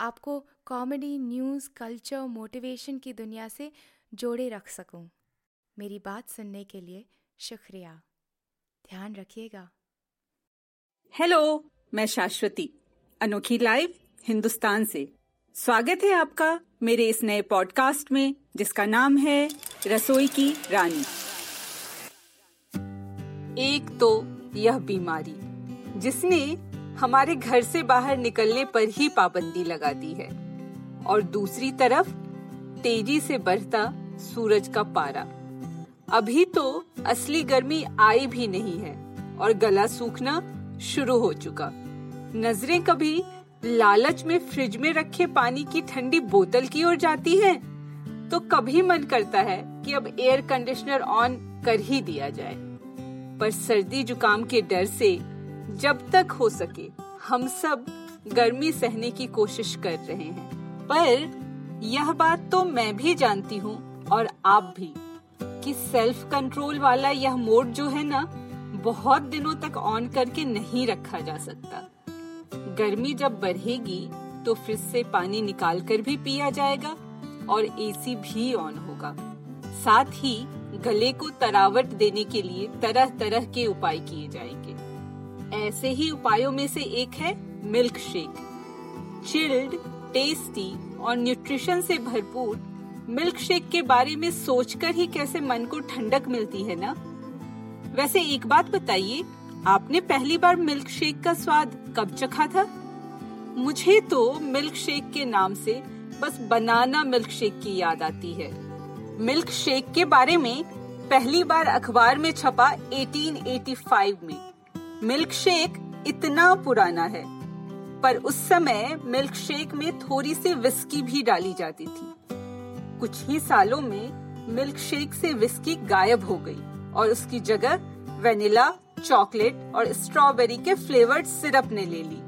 आपको comedy news culture motivation की दुनिया से जोड़े रख सकूँ। मेरी बात सुनने के लिए शुक्रिया। ध्यान रखिएगा। हेलो मैं शाश्वती, अनोखी लाइव हिंदुस्तान से। स्वागत है आपका मेरे इस नए पॉडकास्ट में, जिसका नाम है रसोई की रानी। एक तो यह बीमारी, जिसने हमारे घर से बाहर निकलने पर ही पाबंदी लगा दी है। और दूसरी तरफ़ तेज़ी से बढ़ता सूरज का पारा। अभी तो असली गर्मी आई भी नहीं है और गला सूखना शुरू हो चुका। नज़रें कभी लालच में फ्रिज में रखे पानी की ठंडी बोतल की ओर जाती हैं, तो कभी मन करता है कि अब एयर कंडीशनर ऑन कर ही दिया जाए। पर सर्दी जुकाम के डर से जब तक हो सके, हम सब गर्मी सहने की कोशिश कर रहे हैं। पर यह बात तो मैं भी जानती हूँ, और आप भी, कि सेल्फ कंट्रोल वाला यह मोड जो है ना, बहुत दिनों तक ऑन करके नहीं रखा जा सकता। गर्मी जब बढ़ेगी तो फ्रिज से पानी निकाल कर भी पिया जाएगा, और एसी भी ऑन होगा। साथ ही गले को तरावट देने के लिए तरह तरह के उपाय किए जाएँगे। ऐसे ही उपायों में से एक है मिल्क शेक चिल्ड टेस्टी और न्यूट्रिशन से भरपूर मिल्क शेक के बारे में सोचकर ही कैसे मन को ठंडक मिलती है ना? वैसे एक बात बताइए, आपने पहली बार मिल्क शेक का स्वाद कब चखा था? मुझे तो मिल्क शेक के नाम से बस बनाना मिल्क शेक की याद आती है। मिल्क शेक के बारे में पहली बार अखबार में छपा 1885 में। मिल्क शेक इतना पुराना है, पर उस समय मिल्क शेक में थोड़ी सी विस्की भी डाली जाती थी। कुछ ही सालों में मिल्क शेक से विस्की गायब हो गई और उसकी जगह वेनिला, चॉकलेट और स्ट्रॉबेरी के फ्लेवर्ड सिरप ने ले ली।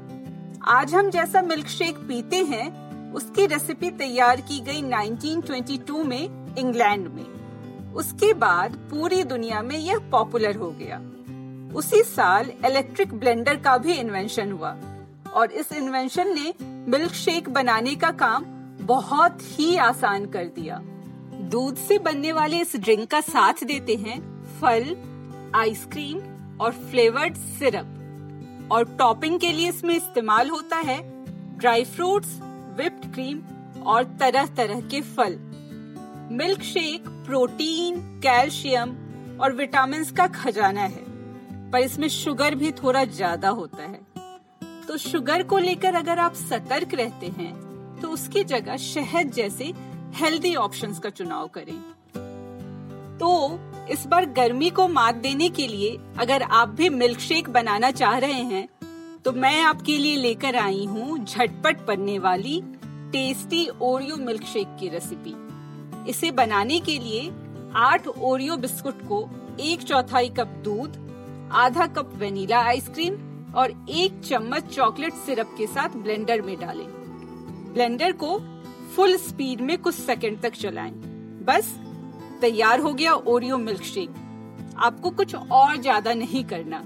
आज हम जैसा मिल्क शेक पीते हैं, उसकी रेसिपी तैयार की गई 1922 में, इंग्लैंड में। उसके बाद पूरी दुनिया में यह पॉपुलर हो गया। उसी साल इलेक्ट्रिक ब्लेंडर का भी इन्वेंशन हुआ। और इस इन्वेंशन ने मिल्क शेक बनाने का काम बहुत ही आसान कर दिया। दूध से बनने वाले इस ड्रिंक का साथ देते हैं फल आइसक्रीम और फ्लेवर्ड सिरप और टॉपिंग के लिए इसमें इस्तेमाल होता है ड्राई फ्रूट्स विप्ड क्रीम और तरह तरह के फल। मिल्क शेक प्रोटीन कैल्शियम और विटामिन का खजाना है। पर इसमें शुगर भी थोड़ा ज़्यादा होता है। तो शुगर को लेकर अगर आप सतर्क रहते हैं तो उसकी जगह शहद जैसे हेल्दी ऑप्शंस का चुनाव करें। तो इस बार गर्मी को मात देने के लिए अगर आप भी मिल्क शेक बनाना चाह रहे हैं तो मैं आपके लिए लेकर आई हूँ झटपट बनने वाली टेस्टी ओरियो मिल्क शेक की रेसिपी। इसे बनाने के लिए आठ ओरियो बिस्कुट को एक चौथाई कप दूध आधा कप वेनिला आइसक्रीम और एक चम्मच चॉकलेट सिरप के साथ ब्लेंडर में डालें। ब्लेंडर को फुल स्पीड में कुछ सेकंड तक चलाएँ। बस, तैयार हो गया ओरियो मिल्क शेक आपको कुछ और ज़्यादा नहीं करना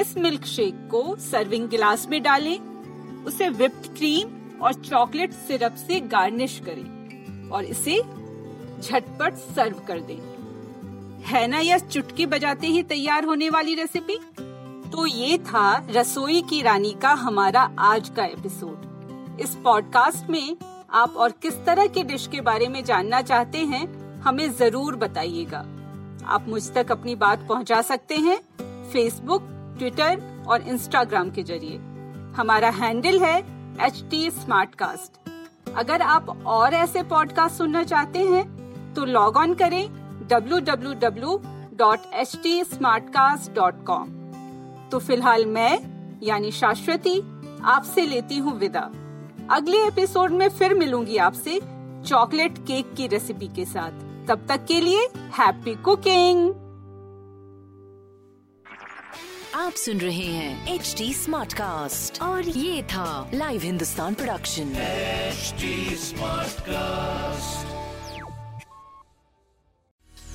इस मिल्क शेक को सर्विंग गिलास में डालें उसे विप्ड क्रीम और चॉकलेट सिरप से गार्निश करें और इसे झटपट सर्व कर दें है ना यह चुटकी बजाते ही तैयार होने वाली रेसिपी तो ये था रसोई की रानी का हमारा आज का एपिसोड इस पॉडकास्ट में आप और किस तरह के डिश के बारे में जानना चाहते हैं, हमें ज़रूर बताइएगा। आप मुझ तक अपनी बात पहुँचा सकते हैं फेसबुक ट्विटर और इंस्टाग्राम के ज़रिए। हमारा हैंडल है एच टी अगर आप और ऐसे पॉडकास्ट सुनना चाहते हैं तो लॉग ऑन करें www.htsmartcast.com तो फ़िलहाल मैं यानी शाश्वती आपसे लेती हूँ विदा। अगले एपिसोड में फिर मिलूँगी आपसे चॉकलेट केक की रेसिपी के साथ। तब तक के लिए हैप्पी कुकिंग! आप सुन रहे हैं एच डी स्मार्ट कास्ट और ये था live Hindustan production smart cast